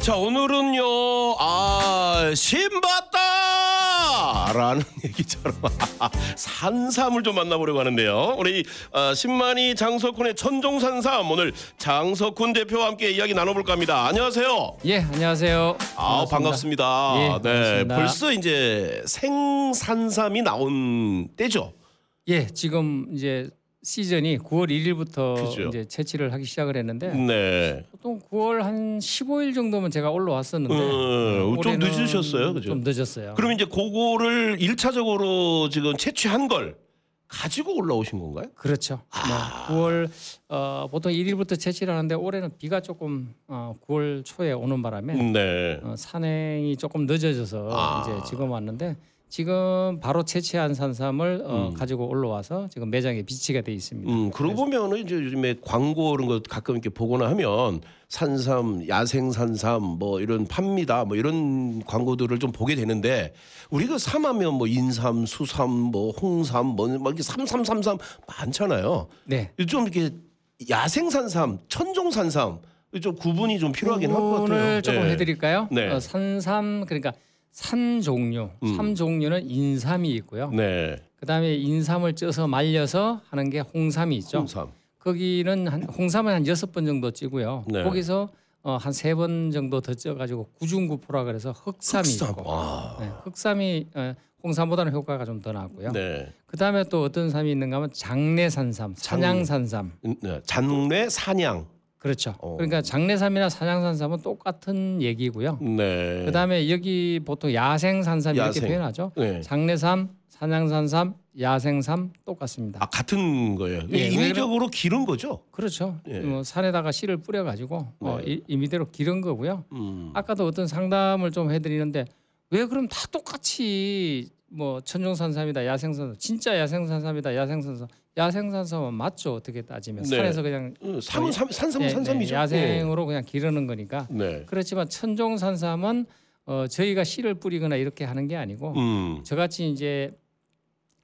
자 오늘은요 아 신봤다 라는 얘기처럼 산삼을 좀 만나보려고 하는데요. 우리 아, 신만이 장석훈의 천종산삼 오늘 장석훈 대표와 함께 이야기 나눠볼까 합니다. 안녕하세요. 예, 안녕하세요. 아 반갑습니다. 예, 네 반갑습니다. 벌써 이제 생산삼이 나온 때죠? 예, 지금 이제 시즌이 9월 1일부터 그죠. 이제 채취를 하기 시작을 했는데 네 보통 9월 한 15일 정도면 제가 올라왔었는데 음, 좀 올해는 늦으셨어요, 그죠? 좀 늦었어요. 그럼 이제 그거를 일차적으로 지금 채취한 걸 가지고 올라오신 건가요? 그렇죠. 아. 뭐 9월 어, 보통 1일부터 채취를 하는데 올해는 비가 조금 어, 9월 초에 오는 바람에 네. 어, 산행이 조금 늦어져서 아. 이제 지금 왔는데 지금 바로 채취한 산삼을 어, 음. 가지고 올라와서 지금 매장에 비치가 돼 있습니다. 음, 그러고 보면은 이제 요즘에 광고 이런 거 가끔 이렇게 보거나 하면 산삼, 야생 산삼 뭐 이런 팝니다. 뭐 이런 광고들을 좀 보게 되는데 우리가 삼하면 뭐 인삼, 수삼, 뭐 홍삼 뭐막 이렇게 삼삼삼삼 많잖아요. 네. 좀 이렇게 야생 산삼, 천종 산삼 좀 구분이 좀 필요하긴 할것 같아요. 구분을 조금 네. 해드릴까요? 네. 어, 산삼 그러니까 산 종류, 음. 삼 종류는 인삼이 있고요. 네. 그다음에 인삼을 쪄서 말려서 하는 게 홍삼이 있죠. 홍삼. 거기는 한 홍삼은 한 여섯 번 정도 찌고요. 네. 거기서 어, 한 세 번 정도 더 쪄가지고 구중구포라 그래서 흑삼이 흑삼. 있고, 와. 네, 흑삼이 어, 홍삼보다는 효과가 좀더 낫고요. 네. 그다음에 또 어떤 삼이 있는가 하면 장내산삼, 산양산삼. 음, 네. 잔내 산양. 그렇죠. 어. 그러니까 장내삼이나 산양산삼은 똑같은 얘기고요. 네. 그다음에 여기 보통 야생산삼 이렇게 야생. 표현하죠. 네. 장내삼, 산양산삼, 야생삼 똑같습니다. 아 같은 거예요. 예, 임의적으로 기른 거죠. 그렇죠. 예. 뭐 산에다가 씨를 뿌려가지고 어, 네. 이, 임의대로 기른 거고요. 음. 아까도 어떤 상담을 좀 해드리는데 왜 그럼 다 똑같이 뭐 천종산삼이다 야생산삼 진짜 야생산삼이다 야생산삼 야생산삼은 맞죠 어떻게 따지면 네. 산에서 그냥 음, 삼은 삼, 산삼은 예, 네, 산삼이죠. 야생으로 그냥 기르는 거니까 네. 그렇지만 천종산삼은 어, 저희가 씨를 뿌리거나 이렇게 하는 게 아니고 음. 저같이 이제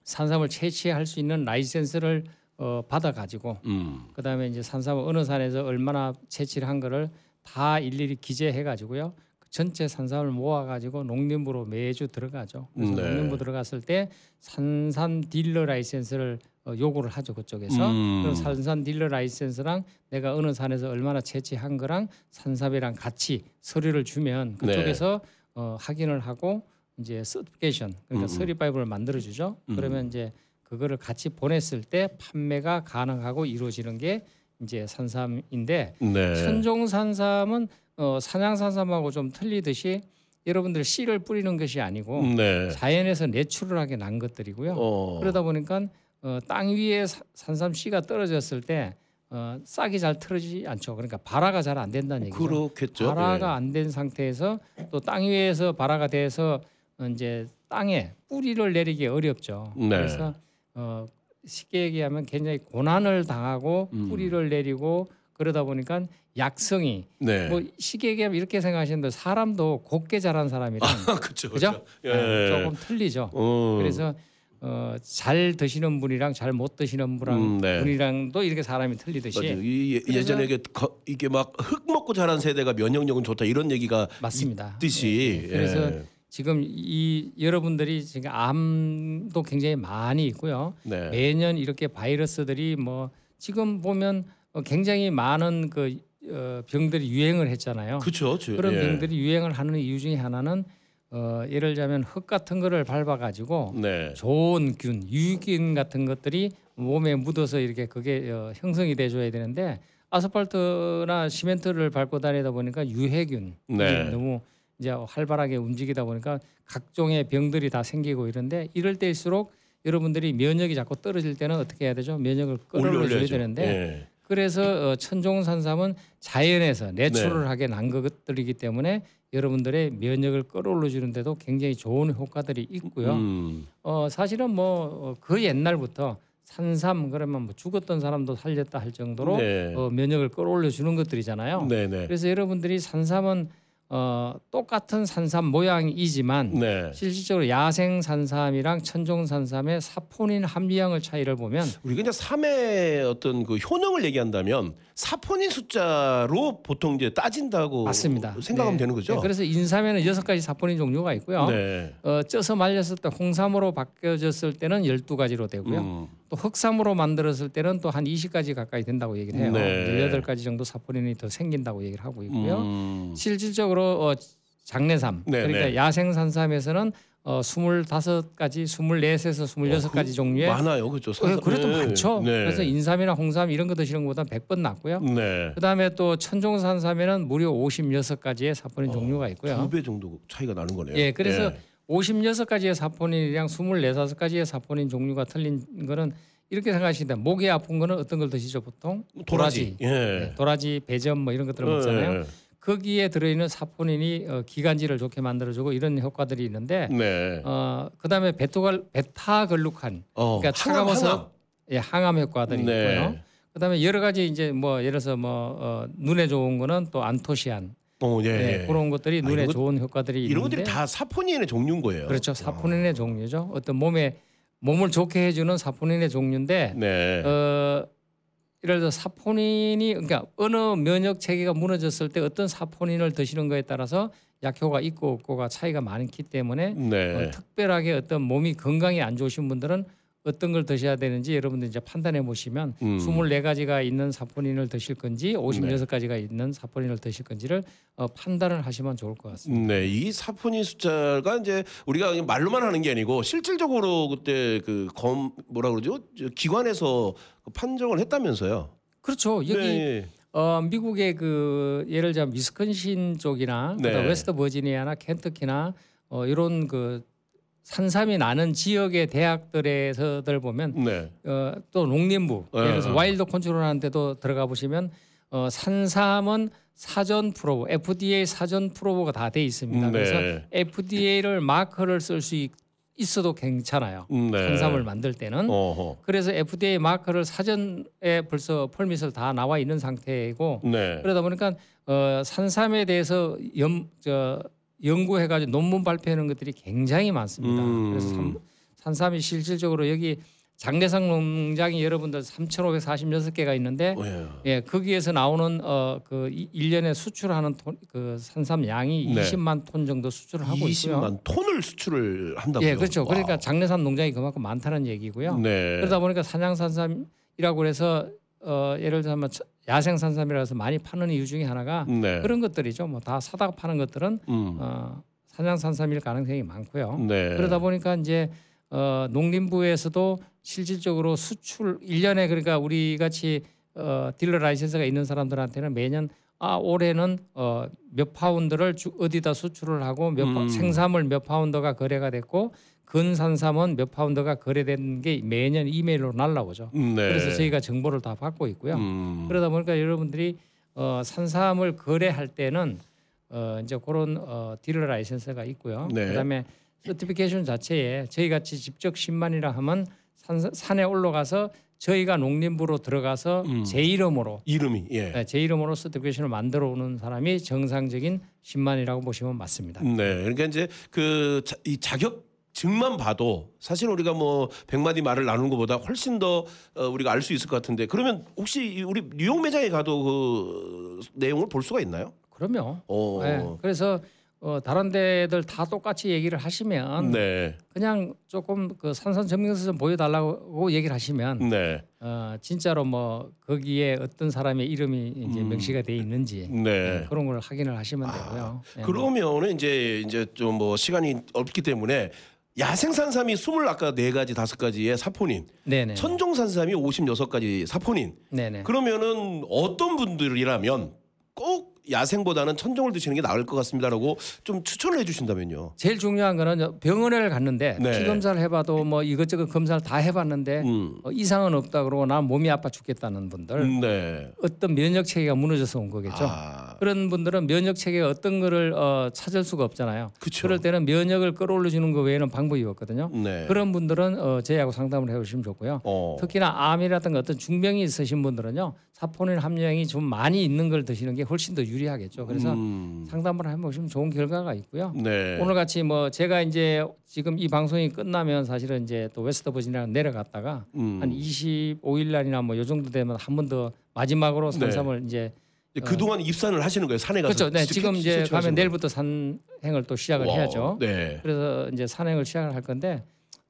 산삼을 채취할 수 있는 라이센스를 어, 받아 가지고 음. 그다음에 이제 산삼을 어느 산에서 얼마나 채취를 한 거를 다 일일이 기재해 가지고요. 그 전체 산삼을 모아 가지고 농림부로 매주 들어가죠. 그래서 네. 농림부 들어갔을 때 산삼 딜러 라이센스를 어, 요구를 하죠 그쪽에서. 음. 그럼 산삼 딜러 라이센스랑 내가 어느 산에서 얼마나 채취한 거랑 산삼이랑 같이 서류를 주면 네. 그쪽에서 어, 확인을 하고 이제 certification 그러니까 음. certified를 만들어 주죠. 음. 그러면 이제 그거를 같이 보냈을 때 판매가 가능하고 이루어지는 게 이제 산삼인데 네. 천종 산삼은 어, 산양산삼하고 좀 틀리듯이 여러분들 씨를 뿌리는 것이 아니고 네. 자연에서 내추럴하게 난 것들이고요. 어. 그러다 보니까 어, 땅 위에 사- 산삼 씨가 떨어졌을 때 어, 싹이 잘 틀어지지 않죠. 그러니까 발화가 잘 안 된다는 얘기죠. 그렇겠죠. 발화가 네. 안된 상태에서 또 땅 위에서 발화가 돼서 어, 이제 땅에 뿌리를 내리기 어렵죠. 네. 그래서 어, 쉽게 얘기하면 굉장히 고난을 당하고 음. 뿌리를 내리고 그러다 보니까 약성이 네. 뭐 쉽게 얘기하면 이렇게 생각하시는데 사람도 곱게 자란 사람이랑 그렇죠. 그죠? 예. 네, 조금 틀리죠. 어. 그래서 어, 잘 드시는 분이랑 잘 못 드시는 분이랑 음, 네. 분이랑도 이렇게 사람이 틀리듯이. 이, 예- 예전에 이게, 거- 이게 막 흙 먹고 자란 세대가 면역력은 좋다 이런 얘기가 맞습니다. 있듯이 네, 네. 그래서 예. 지금 이 여러분들이 지금 암도 굉장히 많이 있고요. 네. 매년 이렇게 바이러스들이 뭐 지금 보면 어, 굉장히 많은 그 어, 병들이 유행을 했잖아요. 그렇죠. 저- 그런 예. 병들이 유행을 하는 이유 중에 하나는 어, 예를 들자면 흙 같은 거를 밟아 가지고 네. 좋은 균, 유익균 같은 것들이 몸에 묻어서 이렇게 그게 어, 형성이 돼 줘야 되는데 아스팔트나 시멘트를 밟고 다니다 보니까 유해균 네. 너무 이제 활발하게 움직이다 보니까 각종의 병들이 다 생기고 이런데 이럴 때일수록 여러분들이 면역이 자꾸 떨어질 때는 어떻게 해야 되죠? 면역을 끌어올려줘야. 되는데 예. 그래서 어, 천종산삼은 자연에서 내추럴하게 난 것들이기 때문에 여러분들의 면역을 끌어올려 주는 데도 굉장히 좋은 효과들이 있고요. 음. 어, 사실은 뭐 그 옛날부터 산삼 그러면 뭐 죽었던 사람도 살렸다 할 정도로 네. 어, 면역을 끌어올려 주는 것들이잖아요. 네, 네. 그래서 여러분들이 산삼은 어, 똑같은 산삼 모양이지만 네. 실질적으로 야생 산삼이랑 천종 산삼의 사포닌 함유량을 차이를 보면 우리가 이제 삼의 어떤 그 효능을 얘기한다면 사포닌 숫자로 보통 이제 따진다고 맞습니다. 생각하면 네. 되는 거죠. 네, 그래서 인삼에는 여섯 가지 사포닌 종류가 있고요. 네. 어, 쪄서 말렸을 때 홍삼으로 바뀌어졌을 때는 12가지로 되고요. 음. 또 흑삼으로 만들었을 때는 또 한 20가지 가까이 된다고 얘기를 해요. 네. 18가지 정도 사포닌이 더 생긴다고 얘기를 하고 있고요. 음. 실질적으로 어, 장내삼 네, 그러니까 네. 야생 산삼에서는 어, 25가지, 24에서 26가지 종류의 어, 많아요, 그렇죠. 어, 그래도 네. 많죠. 네. 그래서 인삼이나 홍삼 이런 거 드시는 것보다 100번 낫고요. 네. 그다음에 또 천종산삼에는 무려 56가지의 사포닌 종류가 있고요. 두 배 정도 차이가 나는 거네요. 예, 그래서 네. 56가지의 사포닌이랑 24, 5가지의 사포닌 종류가 틀린 거는 이렇게 생각하시면 돼요. 목이 아픈 거는 어떤 걸 드시죠, 보통? 도라지. 예. 네, 도라지, 배점 뭐 이런 것들을 먹잖아요. 거기에 들어있는 사포닌이 어, 기관지를 좋게 만들어주고 이런 효과들이 있는데 네. 어, 그다음에 베토갈 베타글루칸 어, 그러니까 차가워서 항암, 예, 항암 효과들이 항암. 네. 있고요. 그다음에 여러 가지 이제 뭐 예를 들어서 뭐 어, 눈에 좋은 거는 또 안토시안 어, 예. 네, 예. 그런 것들이 아, 눈에 이런 것- 좋은 효과들이 이런 있는데 것들이 다 사포닌의 종류인 거예요. 그렇죠 사포닌의 종류죠. 어떤 몸에 몸을 좋게 해주는 사포닌의 종류인데 네. 어, 예를 들어 사포닌이 그러니까 어느 면역 체계가 무너졌을 때 어떤 사포닌을 드시는 거에 따라서 약효가 있고 없고가 차이가 많기 때문에 네. 어, 특별하게 어떤 몸이 건강이 안 좋으신 분들은 어떤 걸 드셔야 되는지 여러분들 이제 판단해 보시면 음. 24가지가 있는 사포닌을 드실 건지 네. 56가지가 있는 사포닌을 드실 건지를 어, 판단을 하시면 좋을 것 같습니다. 네, 이 사포닌 숫자가 이제 우리가 말로만 하는 게 아니고 실질적으로 그때 그 검 뭐라 그러죠? 저 기관에서 그 판정을 했다면서요. 그렇죠. 여기 네. 어, 미국의 그 예를 들면 위스콘신 쪽이나 네. 웨스트 버지니아나 켄터키나 어, 이런 그 산삼이 나는 지역의 대학들에서들 보면 네. 어, 또 농림부 네, 예를 들어서 네. wild control하는 데도 들어가 보시면 어, 산삼은 사전 프로브 FDA 사전 프로브가 다 돼 있습니다. 그래서 네. FDA를 마크를 쓸 수 있어도 괜찮아요. 네. 산삼을 만들 때는 어허. 그래서 FDA 마커를 사전에 벌써 펄밋을 다 나와 있는 상태이고 네. 그러다 보니까 어, 산삼에 대해서 염, 저, 연구해가지고 논문 발표하는 것들이 굉장히 많습니다. 음. 그래서 삼, 산삼이 실질적으로 여기 장례상 농장이 여러분들 3,546개가 있는데 어, 예. 예, 거기에서 나오는 어, 그 이- 일년에 수출하는 톤, 그 산삼 양이 네. 20만 톤 정도 수출을 하고 있고요. 20만 톤을 수출을 한다고요. 예, 그렇죠. 와. 그러니까 장례산 농장이 그만큼 많다는 얘기고요. 네. 그러다 보니까 산양산삼이라고 해서 어, 예를 들면 야생 산삼이라 해서 많이 파는 이유 중에 하나가 네. 그런 것들이죠. 뭐 다 사다가 파는 것들은 음. 어, 산양 산삼일 가능성이 많고요. 네. 그러다 보니까 이제 어, 농림부에서도 실질적으로 수출 일년에 그러니까 우리 같이 어, 딜러 라이센스가 있는 사람들한테는 매년 아 올해는 어, 몇 파운드를 주, 어디다 수출을 하고 몇 파- 음. 생산삼 몇 파운드가 거래가 됐고 건산삼은 몇 파운드가 거래된 게 매년 이메일로 날라오죠. 네. 그래서 저희가 정보를 다 받고 있고요. 음. 그러다 보니까 여러분들이 어, 산삼을 거래할 때는 어, 이제 그런 어, 딜러 라이센스가 있고요. 네. 그다음에 certification 자체에 저희 같이 직접 심마니라 하면 산, 산에 올라가서 저희가 농림부로 들어가서 음. 제 이름으로 이름이 예. 네, 제 이름으로 certification을 만들어 오는 사람이 정상적인 심마니라고 보시면 맞습니다. 네. 그러니까 이제 그 이 자격 증만 봐도 사실 우리가 뭐 백마디 말을 나누는 것보다 훨씬 더 어, 우리가 알 수 있을 것 같은데 그러면 혹시 이 우리 뉴욕 매장에 가도 그 내용을 볼 수가 있나요? 그럼요. 어. 네, 그래서 어, 다른 데들 다 똑같이 얘기를 하시면 네. 그냥 조금 그 산산 증명서 좀 보여달라고 얘기를 하시면 네. 어, 진짜로 뭐 거기에 어떤 사람의 이름이 이제 음. 명시가 돼 있는지 네. 네, 그런 걸 확인을 하시면 되고요. 네, 뭐 그러면은 이제 이제 좀 뭐 시간이 없기 때문에 야생산삼이 20 아까 네 가지 다섯 가지의 사포닌, 네네. 천종산삼이 56가지 사포닌. 네네. 그러면은 어떤 분들이라면 꼭 야생보다는 천종을 드시는 게 나을 것 같습니다라고 좀 추천을 해주신다면요. 제일 중요한 거는 병원을 갔는데 네. 피 검사를 해봐도 뭐 이것저것 검사를 다 해봤는데 음. 어, 이상은 없다 그러고 난 몸이 아파 죽겠다는 분들 음, 네. 어떤 면역 체계가 무너져서 온 거겠죠. 아, 그런 분들은 면역 체계가 어떤 거를 어, 찾을 수가 없잖아요. 그쵸. 그럴 때는 면역을 끌어올려 주는 거 외에는 방법이 없거든요. 네. 그런 분들은 어, 저희하고 상담을 해보시면 좋고요. 어. 특히나 암이라든가 어떤 중병이 있으신 분들은요 사포닌 함량이 좀 많이 있는 걸 드시는 게 훨씬 더 유리하겠죠. 그래서 음. 상담을 해보시면 좋은 결과가 있고요. 네. 오늘 같이 뭐 제가 이제 지금 이 방송이 끝나면 사실은 이제 또 웨스트 버지니아 내려갔다가 음. 한 25일 날이나 뭐 요 정도 되면 한 번 더 마지막으로 네. 산삼을 이제 이제 그동안 입산을 하시는 거예요. 산에 가서. 그렇죠. 네, 지금 이제 가면. 내일부터 산행을 또 시작을 와, 해야죠. 네. 그래서 이제 산행을 시작을 할 건데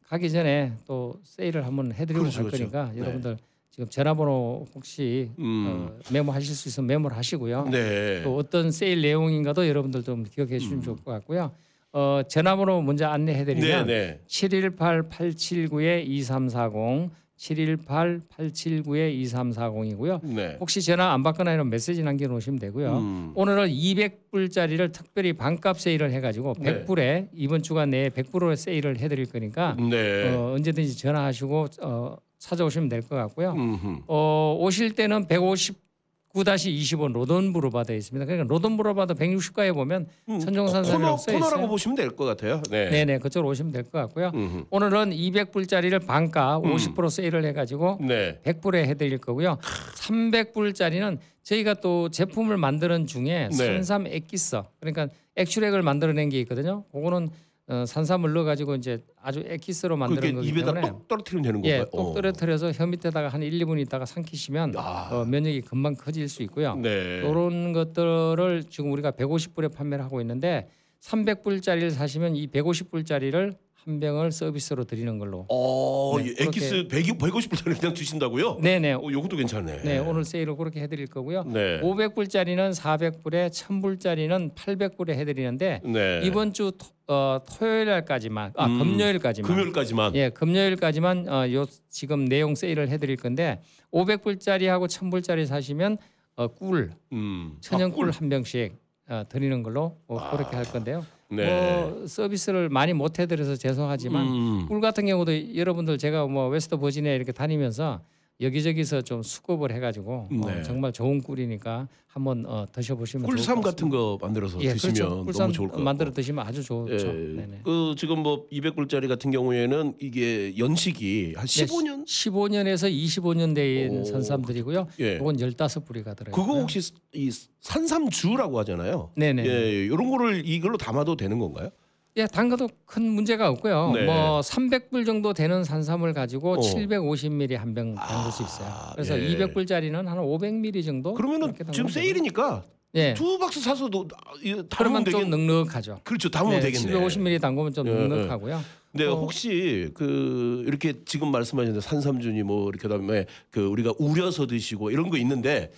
가기 전에 또 세일을 한번 해드리고 그렇죠, 갈 그렇죠. 거니까 네. 여러분들 지금 전화번호 혹시 음. 어, 메모하실 수 있으면 메모를 하시고요. 네. 또 어떤 세일 내용인가도 여러분들 좀 기억해 주시면 좋을 것 같고요. 어, 전화번호 먼저 안내해 네, 드리면 네. 718-879-2340 718-879-2340이고요. 네. 혹시 전화 안 받거나 이런 메시지 남겨 놓으시면 되고요. 음. 오늘은 200불짜리를 특별히 반값 세일을 해가지고 네. 100불에 이번 주간 내에 100불로 세일을 해드릴 거니까 네. 어, 언제든지 전화하시고 어, 찾아오시면 될 것 같고요. 음흠. 어, 오실 때는 159-25 로돈부로 받아 있습니다. 그러니까 로돈부로 받아 160가에 보면 음, 천정산삼이라고 코너, 써 코너라고 있어요. 보시면 될 것 같아요. 네. 네네 그쪽으로 오시면 될 것 같고요. 음흠. 오늘은 200불짜리를 반가 음. 50% 세일을 해가지고 네. 100불에 해드릴 거고요. 300불짜리는 저희가 또 제품을 만드는 중에 네. 산삼 액기스 그러니까 액추렉을 만들어낸 게 있거든요. 그거는 어, 산삼을 넣어가지고 이제 아주 액기스로 만드는 거기 입에다 때문에 똑 떨어뜨리면 되는 예, 건가요? 똑 어. 떨어뜨려서 혀 밑에다가 한 1, 2분 있다가 삼키시면 아. 어, 면역이 금방 커질 수 있고요. 네. 이런 것들을 지금 우리가 150불에 판매를 하고 있는데 300불짜리를 사시면 이 150불짜리를 한 병을 서비스로 드리는 걸로. 어, 네, 예, 엑기스 100, 150불짜리 그냥 주신다고요? 네네. 어, 요것도 괜찮네. 네, 오늘 세일을 그렇게 해드릴 거고요. 네. 500불짜리는 400불에 1000불짜리는 800불에 해드리는데 네. 이번 주 토, 어, 토요일 날까지만 아 음, 금요일까지만 금요일까지만. 예 금요일까지만 어, 요 지금 내용 세일을 해드릴 건데 500불짜리하고 1000불짜리 사시면 어, 꿀 음. 천연 아, 꿀 한 병씩 어, 드리는 걸로 어, 그렇게 할 건데요. 네. 뭐 서비스를 많이 못 해드려서 죄송하지만 음. 꿀 같은 경우도 여러분들 제가 뭐 웨스트 버지니아 이렇게 다니면서 여기저기서 좀 수급을 해가지고 어, 네. 정말 좋은 꿀이니까 한번 어, 드셔보시면 꿀삼 같은 거 만들어서 예, 드시면 그렇죠. 꿀삼 너무 좋을 것 같고. 만들어 드시면 아주 좋죠. 예. 그 지금 뭐 200불짜리 같은 경우에는 이게 연식이 한 15년 15년에서 25년 된 오, 산삼들이고요. 예. 이건 15뿌리가 들어요. 그거 혹시 이 산삼주라고 하잖아요. 네네. 예, 이런 거를 이걸로 담아도 되는 건가요? 예, 단가도 큰 문제가 없고요. 네. 뭐 300불 정도 되는 산삼을 가지고 어. 750ml 한 병 담글 수 있어요. 아, 그래서 예. 200불짜리는 한 500ml 정도. 그러면은 지금 세일이니까 예. 두 박스 사서도 담으면 그러면 좀 되겠 넉넉하죠. 그렇죠. 담으면 네, 되겠네. 750ml 담그면 좀 예, 넉넉하고요. 근데 어. 혹시 그 이렇게 지금 말씀하신 산삼주니 뭐 이렇게 그다음에 그 우리가 우려서 드시고 이런 거 있는데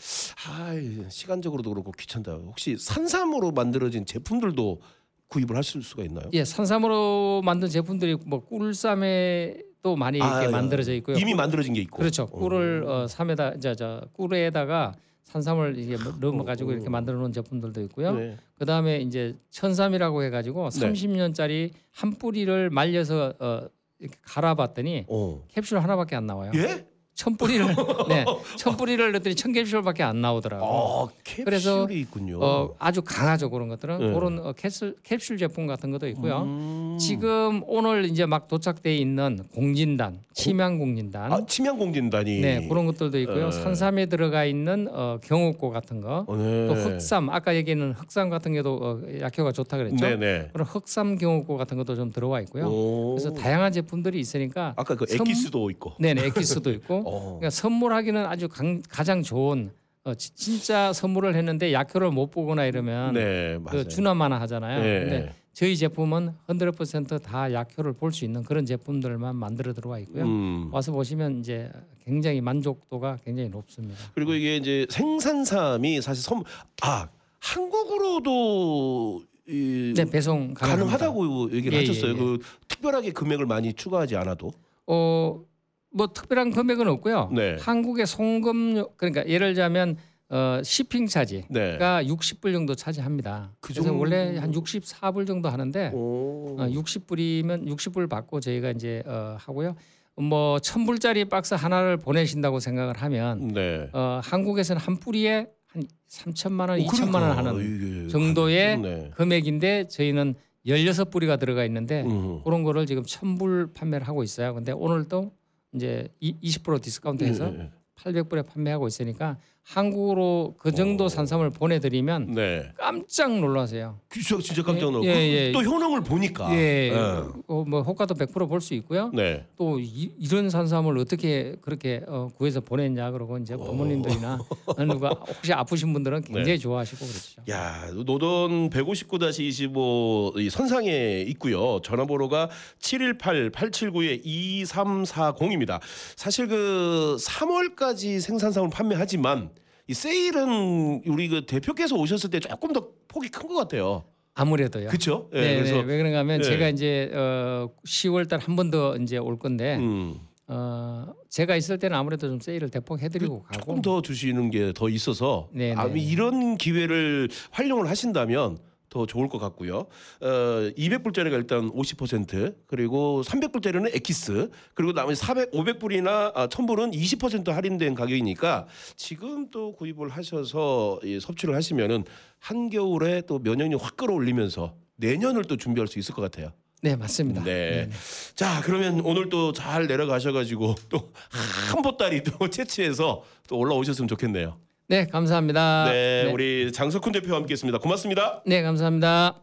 아 시간적으로도 그렇고 귀찮다. 혹시 산삼으로 만들어진 제품들도 구입을 하실 수가 있나요? 예, 산삼으로 만든 제품들이 뭐 꿀삼에도 많이 이렇게 아, 만들어져 있고요. 이미 만들어진 게 있고. 그렇죠. 꿀을 어, 삼에다 이제 저 꿀에다가 산삼을 이게 넣어 가지고 이렇게 만들어 놓은 제품들도 있고요. 네. 그다음에 이제 천삼이라고 해 가지고 네. 30년짜리 한 뿌리를 말려서 어, 이렇게 갈아봤더니 어. 캡슐 하나밖에 안 나와요. 예? 천 뿌리를 네, 천 뿌리를 넣더니 천 캡슐밖에 안 나오더라고요. 아, 캡슐이 그래서, 있군요. 어, 아주 강하죠 그런 것들은 네. 그런 어, 캡슐 캡슐 제품 같은 것도 있고요. 음. 지금 오늘 이제 막 도착돼 있는 공진단, 치명 공진단, 아, 침향공진단이 네 그런 것들도 있고요. 네. 산삼에 들어가 있는 어, 경옥고 같은 거, 어, 네. 또 흑삼 아까 얘기했는 흑삼 같은 게도 어, 약효가 좋다 그랬죠. 네네. 그런 흑삼 경옥고 같은 것도 좀 들어와 있고요. 오. 그래서 다양한 제품들이 있으니까 아까 그 선- 엑기스도 있고. 네네 엑기스도 있고 어. 그러니까 선물하기는 아주 강, 가장 좋은 어, 지- 진짜 선물을 했는데 약효를 못 보거나 이러면 네, 맞아요. 그 준화만 하잖아요. 네. 근데 저희 제품은 100%다 약효를 볼 수 있는 그런 제품들만 만들어 들어와 있고요. 음. 와서 보시면 이제 굉장히 만족도가 굉장히 높습니다. 그리고 이게 이제 생산삼이 사실 섬, 아 한국으로도 이, 네, 배송 가능합니다. 가능하다고 얘기를 예, 하셨어요. 예, 예. 그 특별하게 금액을 많이 추가하지 않아도. 어, 뭐 특별한 금액은 없고요. 네. 한국의 송금료 그러니까 예를 들자면 어, 쇼핑 차지가 네. 60불 정도 차지합니다. 그 그래서 정도- 원래 한 64불 정도 하는데 오. 어, 60불이면 60불 받고 저희가 이제 어, 하고요. 뭐 1000불짜리 박스 하나를 보내신다고 생각을 하면 네. 어, 한국에서는 한 뿌리에 한 3천만 원, 어, 2천만 원 그러니까 하는 이게 정도의 네. 금액인데 저희는 16뿌리가 들어가 있는데 음. 그런 거를 지금 1000불 판매를 하고 있어요. 근데 오늘도 이제 이- 20% 디스카운트해서 네, 네. 800불에 판매하고 있으니까 한국으로 그 정도 오. 산삼을 보내드리면 네. 깜짝 놀라세요. 진짜 진짜 깜짝 놀랐고 예, 예. 또 효능을 보니까. 예, 예. 어, 뭐 효과도 100%볼 수 있고요. 네. 또 이, 런 산삼을 어떻게 그렇게 어, 구해서 보냈냐 그러고 이제 부모님들이나 누가 혹시 아프신 분들은 굉장히 네. 좋아하시고 그렇죠. 야, 노던 159-25이 선상에 있고요. 전화번호가 718-879-2340입니다. 사실 그 3월까지 생산상을 판매하지만 이 세일은 우리 그 대표께서 오셨을 때 조금 더 폭이 큰 것 같아요. 아무래도요. 그렇죠? 예, 네, 그래서 네. 왜 그런가 하면 예. 제가 이제 어, 10월 달 한 번 더 이제 올 건데 음, 어, 제가 있을 때는 아무래도 좀 세일을 대폭 해드리고 가고 조금 더 주시는 게 더 있어서 네, 아, 네. 이런 기회를 활용을 하신다면 더 좋을 것 같고요. 어, 200불짜리가 일단 50% 그리고 300불짜리는 엑기스 그리고 나머지 400, 500불이나 아, 1000불은 20% 할인된 가격이니까 지금 또 구입을 하셔서 이 섭취를 하시면은 한겨울에 또 면역력 확 끌어올리면서 내년을 또 준비할 수 있을 것 같아요. 네 맞습니다. 네. 자, 그러면 오늘 또 잘 내려가셔가지고 또 한 보따리 또 채취해서 또 올라오셨으면 좋겠네요. 네 감사합니다. 네, 네. 우리 장석훈 대표와 함께했습니다. 고맙습니다. 네 감사합니다.